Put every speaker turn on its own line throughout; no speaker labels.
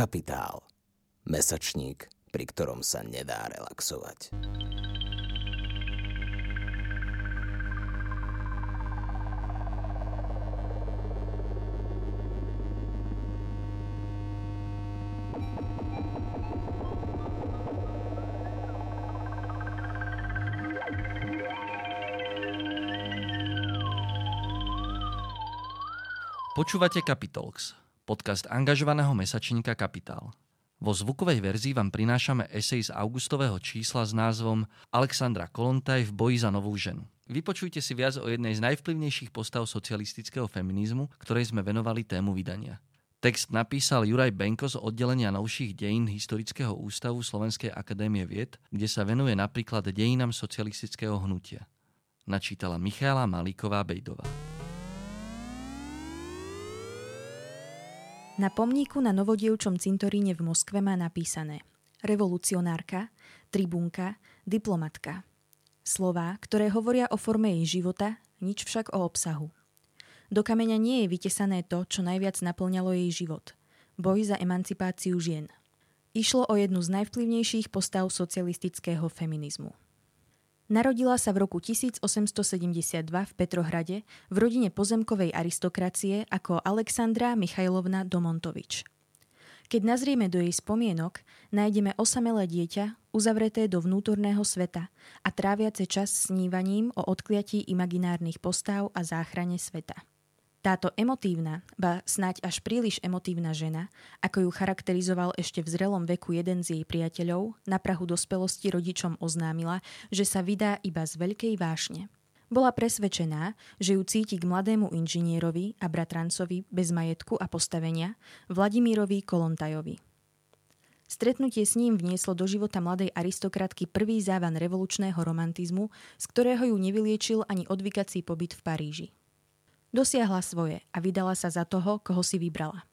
Kapitál. Mesačník, pri ktorom sa nedá relaxovať.
Počúvate Capitalx, podcast angažovaného mesačníka Kapitál. Vo zvukovej verzii vám prinášame esej z augustového čísla s názvom Alexandra Kolontaj v boji za novú ženu. Vypočujte si viac o jednej z najvplyvnejších postav socialistického feminizmu, ktorej sme venovali tému vydania. Text napísal Juraj Benko z oddelenia novších dejín Historického ústavu Slovenskej akadémie vied, kde sa venuje napríklad dejinám socialistického hnutia. Načítala Michála Malíková
Na pomníku na novodievčom cintoríne v Moskve má napísané revolucionárka, tribunka, diplomatka. Slová, ktoré hovoria o forme jej života, nič však o obsahu. Do kameňa nie je vytesané to, čo najviac naplňalo jej život. Boj za emancipáciu žien. Išlo o jednu z najvplyvnejších postav socialistického feminizmu. Narodila sa v roku 1872 v Petrohrade v rodine pozemkovej aristokracie ako Alexandra Michajlovna Domontovič. Keď nazrieme do jej spomienok, nájdeme osamelé dieťa, uzavreté do vnútorného sveta a tráviace čas snívaním o odkliatí imaginárnych postáv a záchrane sveta. Táto emotívna, ba snáď až príliš emotívna žena, ako ju charakterizoval ešte v zrelom veku jeden z jej priateľov, na prahu dospelosti rodičom oznámila, že sa vydá iba z veľkej vášne. Bola presvedčená, že ju cíti k mladému inžinierovi a bratrancovi bez majetku a postavenia, Vladimírovi Kolontajovi. Stretnutie s ním vnieslo do života mladej aristokratky prvý závan revolučného romantizmu, z ktorého ju nevyliečil ani odvykací pobyt v Paríži. Dosiahla svoje a vydala sa za toho, koho si vybrala.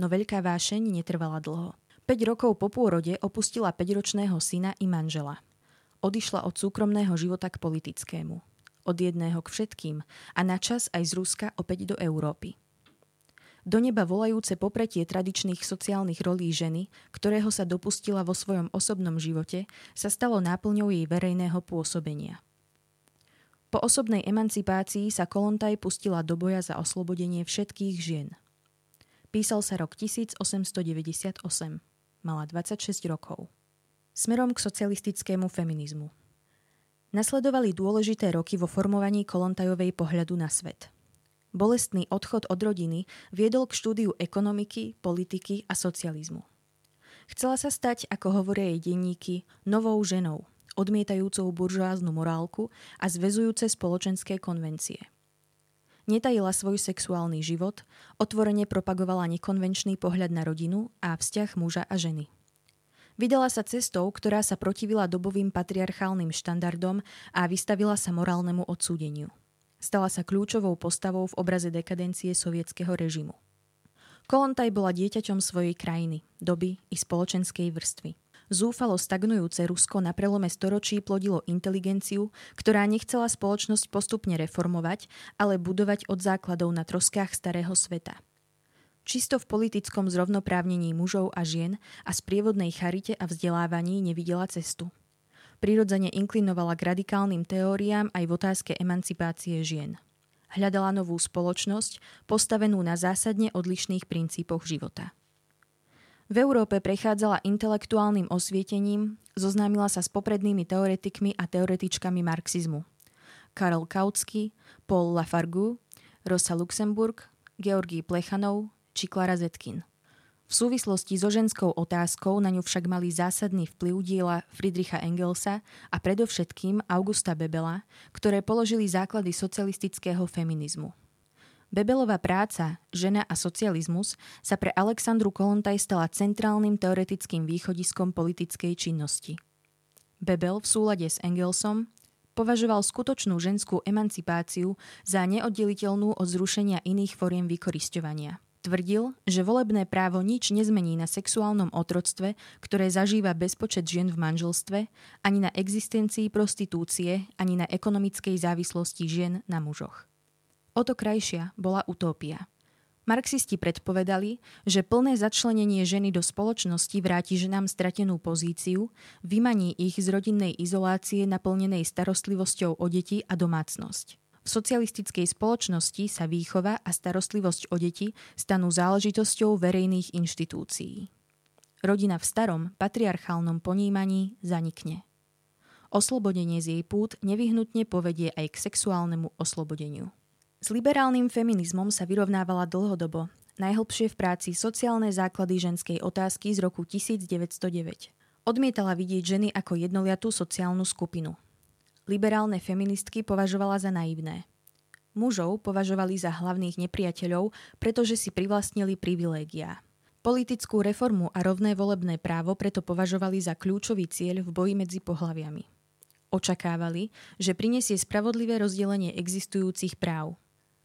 No veľká vášeň netrvala dlho. 5 rokov po pôrode opustila 5-ročného syna i manžela. Odišla od súkromného života k politickému. Od jedného k všetkým a na čas aj z Ruska opäť do Európy. Do neba volajúce popretie tradičných sociálnych rolí ženy, ktorého sa dopustila vo svojom osobnom živote, sa stalo náplňou jej verejného pôsobenia – po osobnej emancipácii sa Kolontaj pustila do boja za oslobodenie všetkých žien. Písal sa rok 1898. Mala 26 rokov. Smerom k socialistickému feminizmu. Nasledovali dôležité roky vo formovaní Kolontajovej pohľadu na svet. Bolestný odchod od rodiny viedol k štúdiu ekonomiky, politiky a socializmu. Chcela sa stať, ako hovoria jej denníky, novou ženou, odmietajúcou buržoáznu morálku a zväzujúce spoločenské konvencie. Netajila svoj sexuálny život, otvorene propagovala nekonvenčný pohľad na rodinu a vzťah muža a ženy. Vydala sa cestou, ktorá sa protivila dobovým patriarchálnym štandardom a vystavila sa morálnemu odsúdeniu. Stala sa kľúčovou postavou v obraze dekadencie sovietského režimu. Kolontaj bola dieťaťom svojej krajiny, doby i spoločenskej vrstvy. Zúfalo stagnujúce Rusko na prelome storočí plodilo inteligenciu, ktorá nechcela spoločnosť postupne reformovať, ale budovať od základov na troskách starého sveta. Čisto v politickom zrovnoprávnení mužov a žien a sprievodnej charite a vzdelávaní nevidela cestu. Prirodzene inklinovala k radikálnym teóriám aj v otázke emancipácie žien. Hľadala novú spoločnosť, postavenú na zásadne odlišných princípoch života. V Európe prechádzala intelektuálnym osvietením, zoznámila sa s poprednými teoretikmi a teoretičkami marxizmu. Karol Kautsky, Paul Lafargue, Rosa Luxemburg, Georgij Plechanov či Klara Zetkin. V súvislosti so ženskou otázkou na ňu však mali zásadný vplyv diela Friedricha Engelsa a predovšetkým Augusta Bebela, ktoré položili základy socialistického feminizmu. Bebelová práca Žena a socializmus sa pre Alexandru Kolontaj stala centrálnym teoretickým východiskom politickej činnosti. Bebel v súlade s Engelsom považoval skutočnú ženskú emancipáciu za neoddeliteľnú od zrušenia iných foriem vykorisťovania. Tvrdil, že volebné právo nič nezmení na sexuálnom otroctve, ktoré zažíva bezpočet žien v manželstve, ani na existencii prostitúcie, ani na ekonomickej závislosti žien na mužoch. O to krajšia bola utópia. Marxisti predpovedali, že plné začlenenie ženy do spoločnosti vráti ženám stratenú pozíciu, vymaní ich z rodinnej izolácie naplnenej starostlivosťou o deti a domácnosť. V socialistickej spoločnosti sa výchova a starostlivosť o deti stanú záležitosťou verejných inštitúcií. Rodina v starom, patriarchálnom ponímaní zanikne. Oslobodenie z jej pút nevyhnutne povedie aj k sexuálnemu oslobodeniu. S liberálnym feminizmom sa vyrovnávala dlhodobo, najhlbšie v práci Sociálne základy ženskej otázky z roku 1909. Odmietala vidieť ženy ako jednoliatú sociálnu skupinu. Liberálne feministky považovala za naivné. Mužov považovali za hlavných nepriateľov, pretože si privlastnili privilégiá. Politickú reformu a rovné volebné právo preto považovali za kľúčový cieľ v boji medzi pohľaviami. Očakávali, že prinesie spravodlivé rozdelenie existujúcich práv.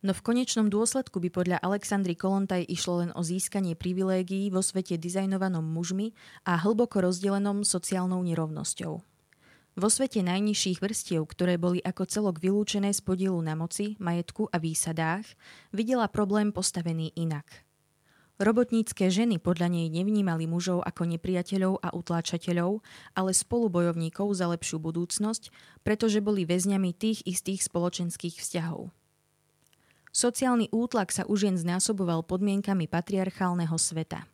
No v konečnom dôsledku by podľa Alexandry Kolontaj išlo len o získanie privilégií vo svete dizajnovanom mužmi a hlboko rozdelenom sociálnou nerovnosťou. Vo svete najnižších vrstiev, ktoré boli ako celok vylúčené z podielu na moci, majetku a výsadách, videla problém postavený inak. Robotnícke ženy podľa nej nevnímali mužov ako nepriateľov a utláčateľov, ale spolubojovníkov za lepšiu budúcnosť, pretože boli väzňami tých istých spoločenských vzťahov. Sociálny útlak sa už jen znásoboval podmienkami patriarchálneho sveta.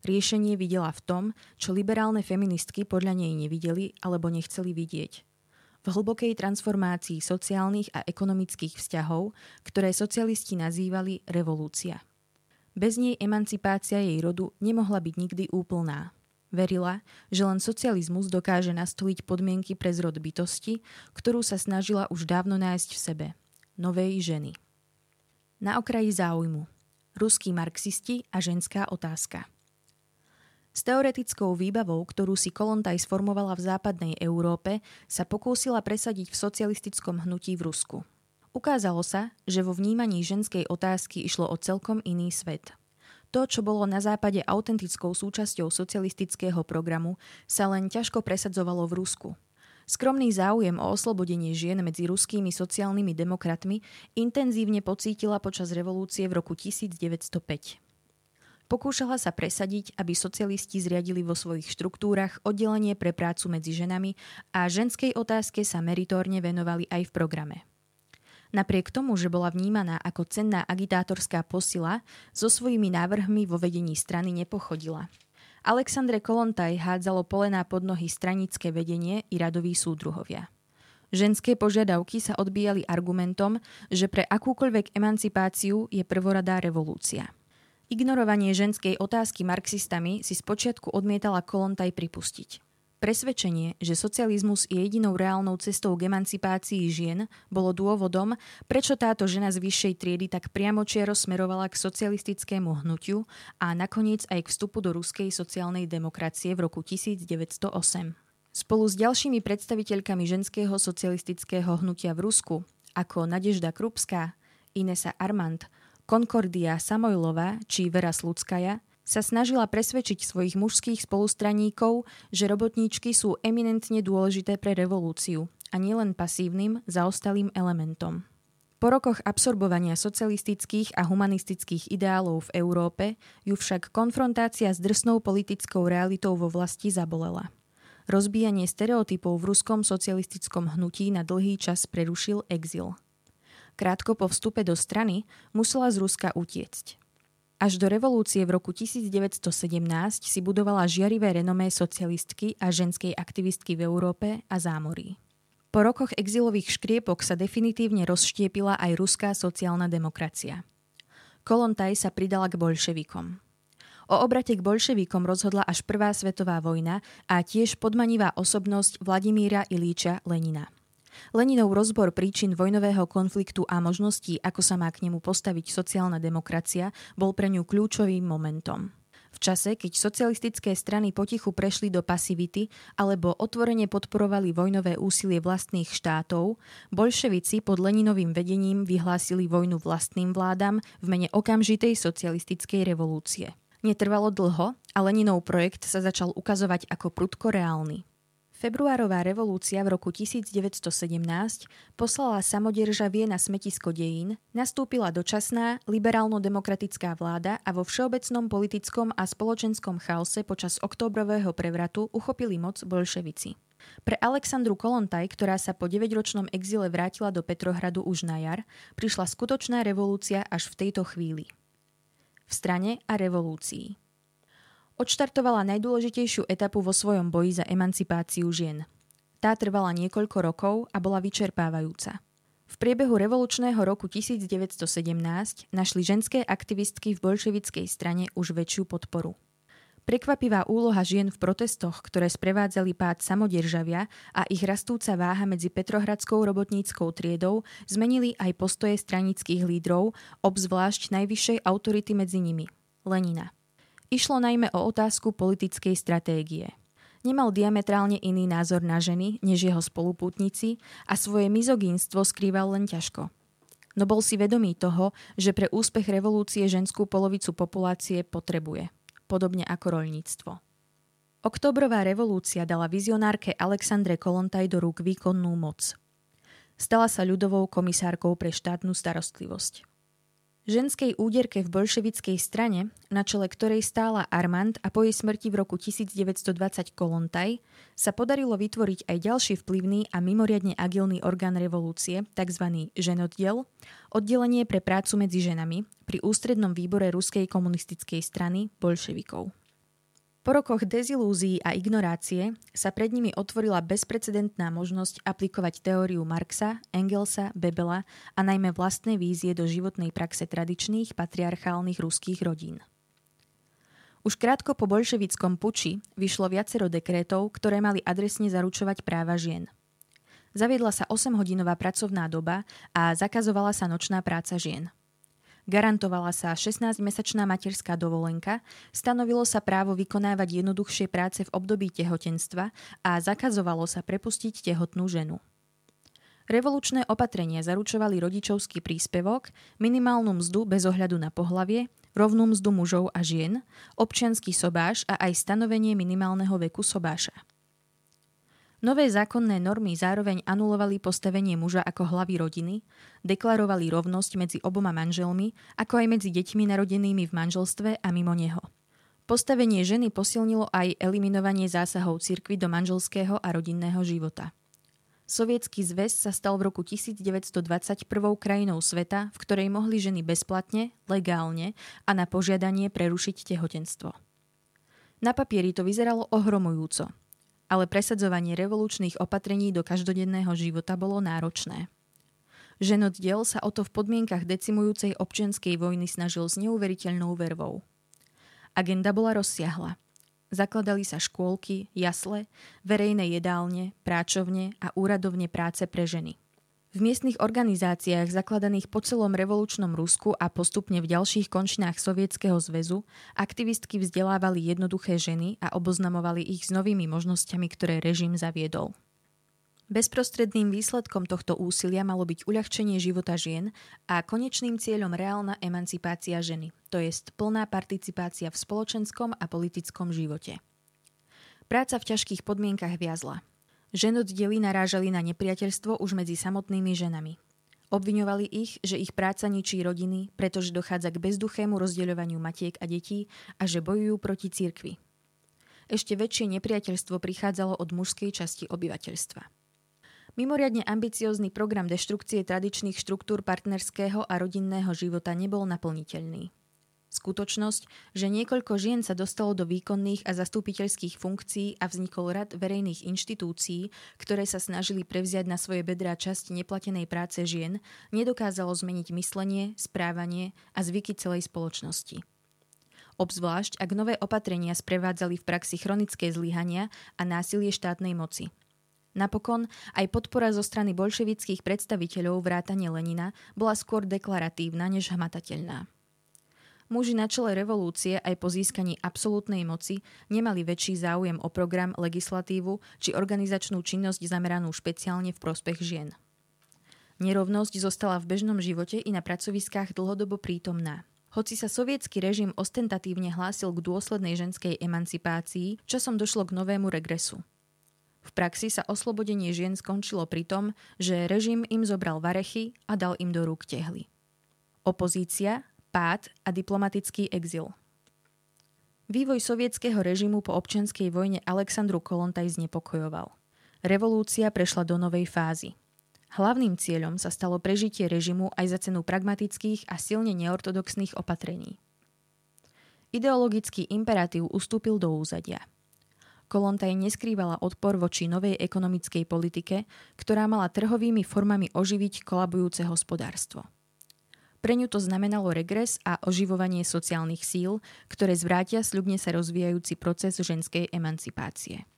Riešenie videla v tom, čo liberálne feministky podľa nej nevideli alebo nechceli vidieť. V hlbokej transformácii sociálnych a ekonomických vzťahov, ktoré socialisti nazývali revolúcia. Bez nej emancipácia jej rodu nemohla byť nikdy úplná. Verila, že len socializmus dokáže nastoliť podmienky pre zrod bytosti, ktorú sa snažila už dávno nájsť v sebe. Novej ženy. Na okraji záujmu. Ruskí marxisti a ženská otázka. S teoretickou výbavou, ktorú si Kolontaj sformovala v západnej Európe, sa pokúsila presadiť v socialistickom hnutí v Rusku. Ukázalo sa, že vo vnímaní ženskej otázky išlo o celkom iný svet. To, čo bolo na západe autentickou súčasťou socialistického programu, sa len ťažko presadzovalo v Rusku – Skromný záujem o oslobodenie žien medzi ruskými sociálnymi demokratmi intenzívne pocítila počas revolúcie v roku 1905. Pokúšala sa presadiť, aby socialisti zriadili vo svojich štruktúrach oddelenie pre prácu medzi ženami a ženskej otázke sa meritórne venovali aj v programe. Napriek tomu, že bola vnímaná ako cenná agitátorská posila, so svojimi návrhmi vo vedení strany nepochodila – Alexandre Kolontaj hádzalo polená pod nohy stranické vedenie i radoví súdruhovia. Ženské požiadavky sa odbíjali argumentom, že pre akúkoľvek emancipáciu je prvoradá revolúcia. Ignorovanie ženskej otázky marxistami si spočiatku odmietala Kolontaj pripustiť. Presvedčenie, že socializmus je jedinou reálnou cestou k emancipácii žien, bolo dôvodom, prečo táto žena z vyššej triedy tak priamočiaro smerovala k socialistickému hnutiu a nakoniec aj k vstupu do ruskej sociálnej demokracie v roku 1908. Spolu s ďalšími predstaviteľkami ženského socialistického hnutia v Rusku, ako Nadežda Krupská, Inesa Armand, Concordia Samojlova či Vera Sluckaja, sa snažila presvedčiť svojich mužských spolustraníkov, že robotníčky sú eminentne dôležité pre revolúciu a nielen pasívnym, zaostalým elementom. Po rokoch absorbovania socialistických a humanistických ideálov v Európe ju však konfrontácia s drsnou politickou realitou vo vlasti zabolela. Rozbíjanie stereotypov v ruskom socialistickom hnutí na dlhý čas prerušil exil. Krátko po vstupe do strany musela z Ruska utiecť. Až do revolúcie v roku 1917 si budovala žiarivé renomé socialistky a ženskej aktivistky v Európe a zámorí. Po rokoch exilových škriepok sa definitívne rozštiepila aj ruská sociálna demokracia. Kolontaj sa pridala k bolševikom. O obrate k bolševikom rozhodla až Prvá svetová vojna a tiež podmanivá osobnosť Vladimíra Ilíča Lenina. Leninov rozbor príčin vojnového konfliktu a možností, ako sa má k nemu postaviť sociálna demokracia, bol pre ňu kľúčovým momentom. V čase, keď socialistické strany potichu prešli do pasivity alebo otvorene podporovali vojnové úsilie vlastných štátov, bolševici pod Leninovým vedením vyhlásili vojnu vlastným vládam v mene okamžitej socialistickej revolúcie. Netrvalo dlho a Leninov projekt sa začal ukazovať ako prudko reálny. Februárová revolúcia v roku 1917 poslala samodieržavie na smetisko dejín, nastúpila dočasná liberálno-demokratická vláda a vo všeobecnom politickom a spoločenskom chaose počas októbrového prevratu uchopili moc bolševici. Pre Alexandru Kolontaj, ktorá sa po 9-ročnom exile vrátila do Petrohradu už na jar, prišla skutočná revolúcia až v tejto chvíli. V strane a revolúcii odštartovala najdôležitejšiu etapu vo svojom boji za emancipáciu žien. Tá trvala niekoľko rokov a bola vyčerpávajúca. V priebehu revolučného roku 1917 našli ženské aktivistky v bolševickej strane už väčšiu podporu. Prekvapivá úloha žien v protestoch, ktoré sprevádzali pád samodieržavia a ich rastúca váha medzi petrohradskou robotníckou triedou zmenili aj postoje stranických lídrov, obzvlášť najvyššej autority medzi nimi, Lenina. Išlo najmä o otázku politickej stratégie. Nemal diametrálne iný názor na ženy než jeho spolupútnici a svoje mizogínstvo skrýval len ťažko. No bol si vedomý toho, že pre úspech revolúcie ženskú polovicu populácie potrebuje, podobne ako roľníctvo. Oktobrová revolúcia dala vizionárke Alexandre Kolontaj do rúk výkonnú moc. Stala sa ľudovou komisárkou pre štátnu starostlivosť ženskej úderke v bolševickej strane, na čele ktorej stála Armand a po jej smrti v roku 1920 Kolontaj, sa podarilo vytvoriť aj ďalší vplyvný a mimoriadne agilný orgán revolúcie, tzv. ženoddiel, oddelenie pre prácu medzi ženami pri ústrednom výbore Ruskej komunistickej strany bolševikov. Po rokoch dezilúzií a ignorácie sa pred nimi otvorila bezprecedentná možnosť aplikovať teóriu Marxa, Engelsa, Bebela a najmä vlastné vízie do životnej praxe tradičných patriarchálnych ruských rodín. Už krátko po bolševickom puči vyšlo viacero dekrétov, ktoré mali adresne zaručovať práva žien. Zaviedla sa 8-hodinová pracovná doba a zakazovala sa nočná práca žien – Garantovala sa 16-mesačná materská dovolenka, stanovilo sa právo vykonávať jednoduchšie práce v období tehotenstva a zakazovalo sa prepustiť tehotnú ženu. Revolučné opatrenia zaručovali rodičovský príspevok, minimálnu mzdu bez ohľadu na pohlavie, rovnú mzdu mužov a žien, občianský sobáš a aj stanovenie minimálneho veku sobáša. Nové zákonné normy zároveň anulovali postavenie muža ako hlavy rodiny, deklarovali rovnosť medzi oboma manželmi, ako aj medzi deťmi narodenými v manželstve a mimo neho. Postavenie ženy posilnilo aj eliminovanie zásahov cirkvy do manželského a rodinného života. Sovietský zväz sa stal v roku 1921 krajinou sveta, v ktorej mohli ženy bezplatne, legálne a na požiadanie prerušiť tehotenstvo. Na papieri to vyzeralo ohromujúco – ale presadzovanie revolučných opatrení do každodenného života bolo náročné. Ženoddiel sa o to v podmienkach decimujúcej občianskej vojny snažil s neuveriteľnou vervou. Agenda bola rozsiahla. Zakladali sa škôlky, jasle, verejné jedálne, práčovne a úradovne práce pre ženy. V miestnych organizáciách zakladaných po celom revolučnom Rusku a postupne v ďalších končinách Sovietskeho zväzu aktivistky vzdelávali jednoduché ženy a oboznamovali ich s novými možnosťami, ktoré režim zaviedol. Bezprostredným výsledkom tohto úsilia malo byť uľahčenie života žien a konečným cieľom reálna emancipácia ženy, to jest plná participácia v spoločenskom a politickom živote. Práca v ťažkých podmienkach viazla – Ženoddiely narážali na nepriateľstvo už medzi samotnými ženami. Obviňovali ich, že ich práca ničí rodiny, pretože dochádza k bezduchému rozdeľovaniu matiek a detí a že bojujú proti cirkvi. Ešte väčšie nepriateľstvo prichádzalo od mužskej časti obyvateľstva. Mimoriadne ambiciózny program deštrukcie tradičných štruktúr partnerského a rodinného života nebol naplniteľný. Skutočnosť, že niekoľko žien sa dostalo do výkonných a zastupiteľských funkcií a vznikol rad verejných inštitúcií, ktoré sa snažili prevziať na svoje bedrá časť neplatenej práce žien, nedokázalo zmeniť myslenie, správanie a zvyky celej spoločnosti. Obzvlášť, ak nové opatrenia sprevádzali v praxi chronické zlyhania a násilie štátnej moci. Napokon aj podpora zo strany bolševických predstaviteľov vrátane Lenina bola skôr deklaratívna než hmatateľná. Muži na čele revolúcie aj po získaní absolútnej moci nemali väčší záujem o program, legislatívu či organizačnú činnosť zameranú špeciálne v prospech žien. Nerovnosť zostala v bežnom živote i na pracoviskách dlhodobo prítomná. Hoci sa sovietský režim ostentatívne hlásil k dôslednej ženskej emancipácii, časom došlo k novému regresu. V praxi sa oslobodenie žien skončilo pri tom, že režim im zobral varechy a dal im do rúk tehly. Opozícia, pád a diplomatický exil. Vývoj sovietského režimu po občianskej vojne Alexandru Kolontaj znepokojoval. Revolúcia prešla do novej fázy. Hlavným cieľom sa stalo prežitie režimu aj za cenu pragmatických a silne neortodoxných opatrení. Ideologický imperatív ustúpil do úzadia – Kolontaj neskrývala odpor voči novej ekonomickej politike, ktorá mala trhovými formami oživiť kolabujúce hospodárstvo. Pre ňu to znamenalo regres a oživovanie sociálnych síl, ktoré zvrátia sľubne sa rozvíjajúci proces ženskej emancipácie.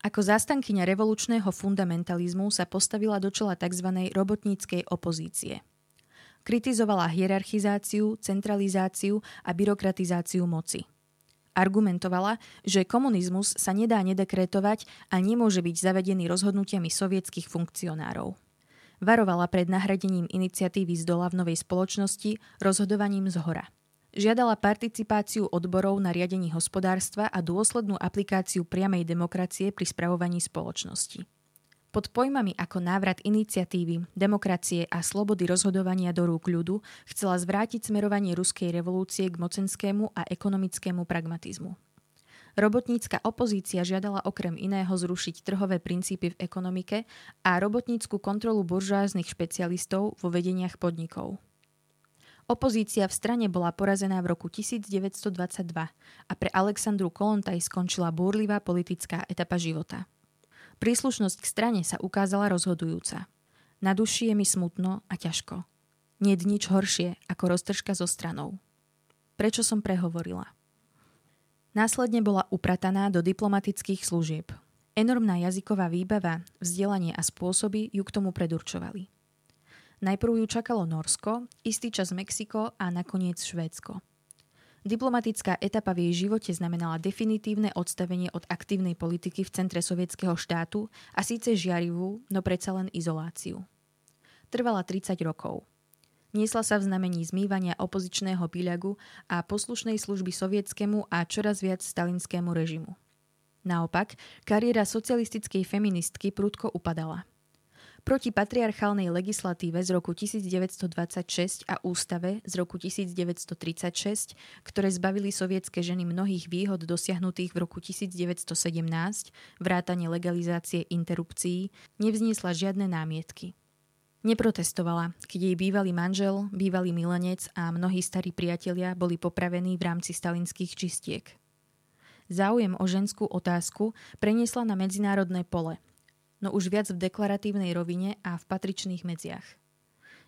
Ako zástankyňa revolučného fundamentalizmu sa postavila do čela tzv. robotníckej opozície. Kritizovala hierarchizáciu, centralizáciu a byrokratizáciu moci – Argumentovala, že komunizmus sa nedá nedekrétovať a nemôže byť zavedený rozhodnutiami sovietských funkcionárov. Varovala pred nahradením iniciatívy z dola v novej spoločnosti rozhodovaním z hora. Žiadala participáciu odborov na riadení hospodárstva a dôslednú aplikáciu priamej demokracie pri spravovaní spoločnosti. Pod pojmami ako návrat iniciatívy, demokracie a slobody rozhodovania do rúk ľudu chcela zvrátiť smerovanie ruskej revolúcie k mocenskému a ekonomickému pragmatizmu. Robotnícka opozícia žiadala okrem iného zrušiť trhové princípy v ekonomike a robotnícku kontrolu buržoáznych špecialistov vo vedeniach podnikov. Opozícia v strane bola porazená v roku 1922 a pre Alexandru Kolontaj skončila búrlivá politická etapa života. Príslušnosť k strane sa ukázala rozhodujúca. Na duši je mi smutno a ťažko. Nie nič horšie ako roztržka so stranou. Prečo som prehovorila? Následne bola uprataná do diplomatických služieb. Enormná jazyková výbava, vzdelanie a spôsoby ju k tomu predurčovali. Najprv ju čakalo Norsko, istý čas Mexiko a nakoniec Švédsko – Diplomatická etapa v jej živote znamenala definitívne odstavenie od aktívnej politiky v centre sovietskeho štátu a síce žiarivú, no predsa len izoláciu. Trvala 30 rokov. Niesla sa v znamení zmývania opozičného píľagu a poslušnej služby sovietskému a čoraz viac stalinskému režimu. Naopak, kariéra socialistickej feministky prudko upadala – proti patriarchálnej legislatíve z roku 1926 a ústave z roku 1936, ktoré zbavili sovietske ženy mnohých výhod dosiahnutých v roku 1917, vrátane legalizácie interrupcií, nevzniesla žiadne námietky. Neprotestovala, keď jej bývalý manžel, bývalý milenec a mnohí starí priatelia boli popravení v rámci stalinských čistiek. Záujem o ženskú otázku preniesla na medzinárodné pole – no už viac v deklaratívnej rovine a v patričných medziach.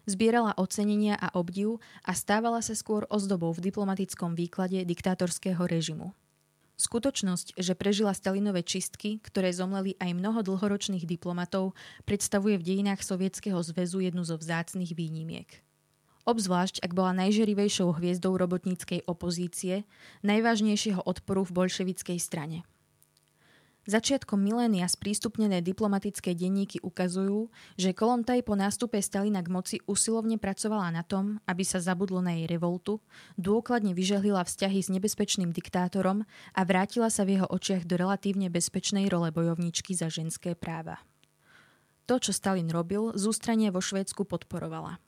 Zbierala ocenenia a obdiv a stávala sa skôr ozdobou v diplomatickom výklade diktátorského režimu. Skutočnosť, že prežila Stalinové čistky, ktoré zomleli aj mnoho dlhoročných diplomatov, predstavuje v dejinách Sovietskeho zväzu jednu zo vzácnych výnimiek. Obzvlášť, ak bola najžerivejšou hviezdou robotníckej opozície, najvážnejšieho odporu v bolševickej strane – Začiatkom milénia sprístupnené diplomatické denníky ukazujú, že Kolontaj po nástupe Stalina k moci usilovne pracovala na tom, aby sa zabudlo na jej revoltu, dôkladne vyžehlila vzťahy s nebezpečným diktátorom a vrátila sa v jeho očiach do relatívne bezpečnej role bojovničky za ženské práva. To, čo Stalin robil, zústranie vo Švédsku podporovala.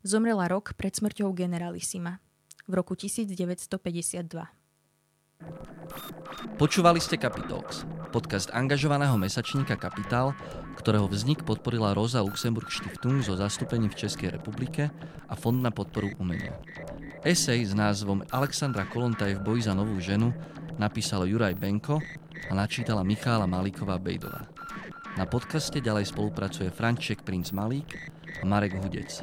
Zomrela rok pred smrťou generalisima v roku 1952.
Počúvali ste Capitalx, podcast angažovaného mesačníka Kapitál, ktorého vznik podporila Rosa Luxemburg Stiftung zo zastúpením v Českej republike a Fond na podporu umenia. Esej s názvom Alexandra Kolontaj v boji za novú ženu napísal Juraj Benko a načítala Michála Malíková Bejdová. Na podcaste ďalej spolupracuje Franček Princ Malík a Marek Hudec.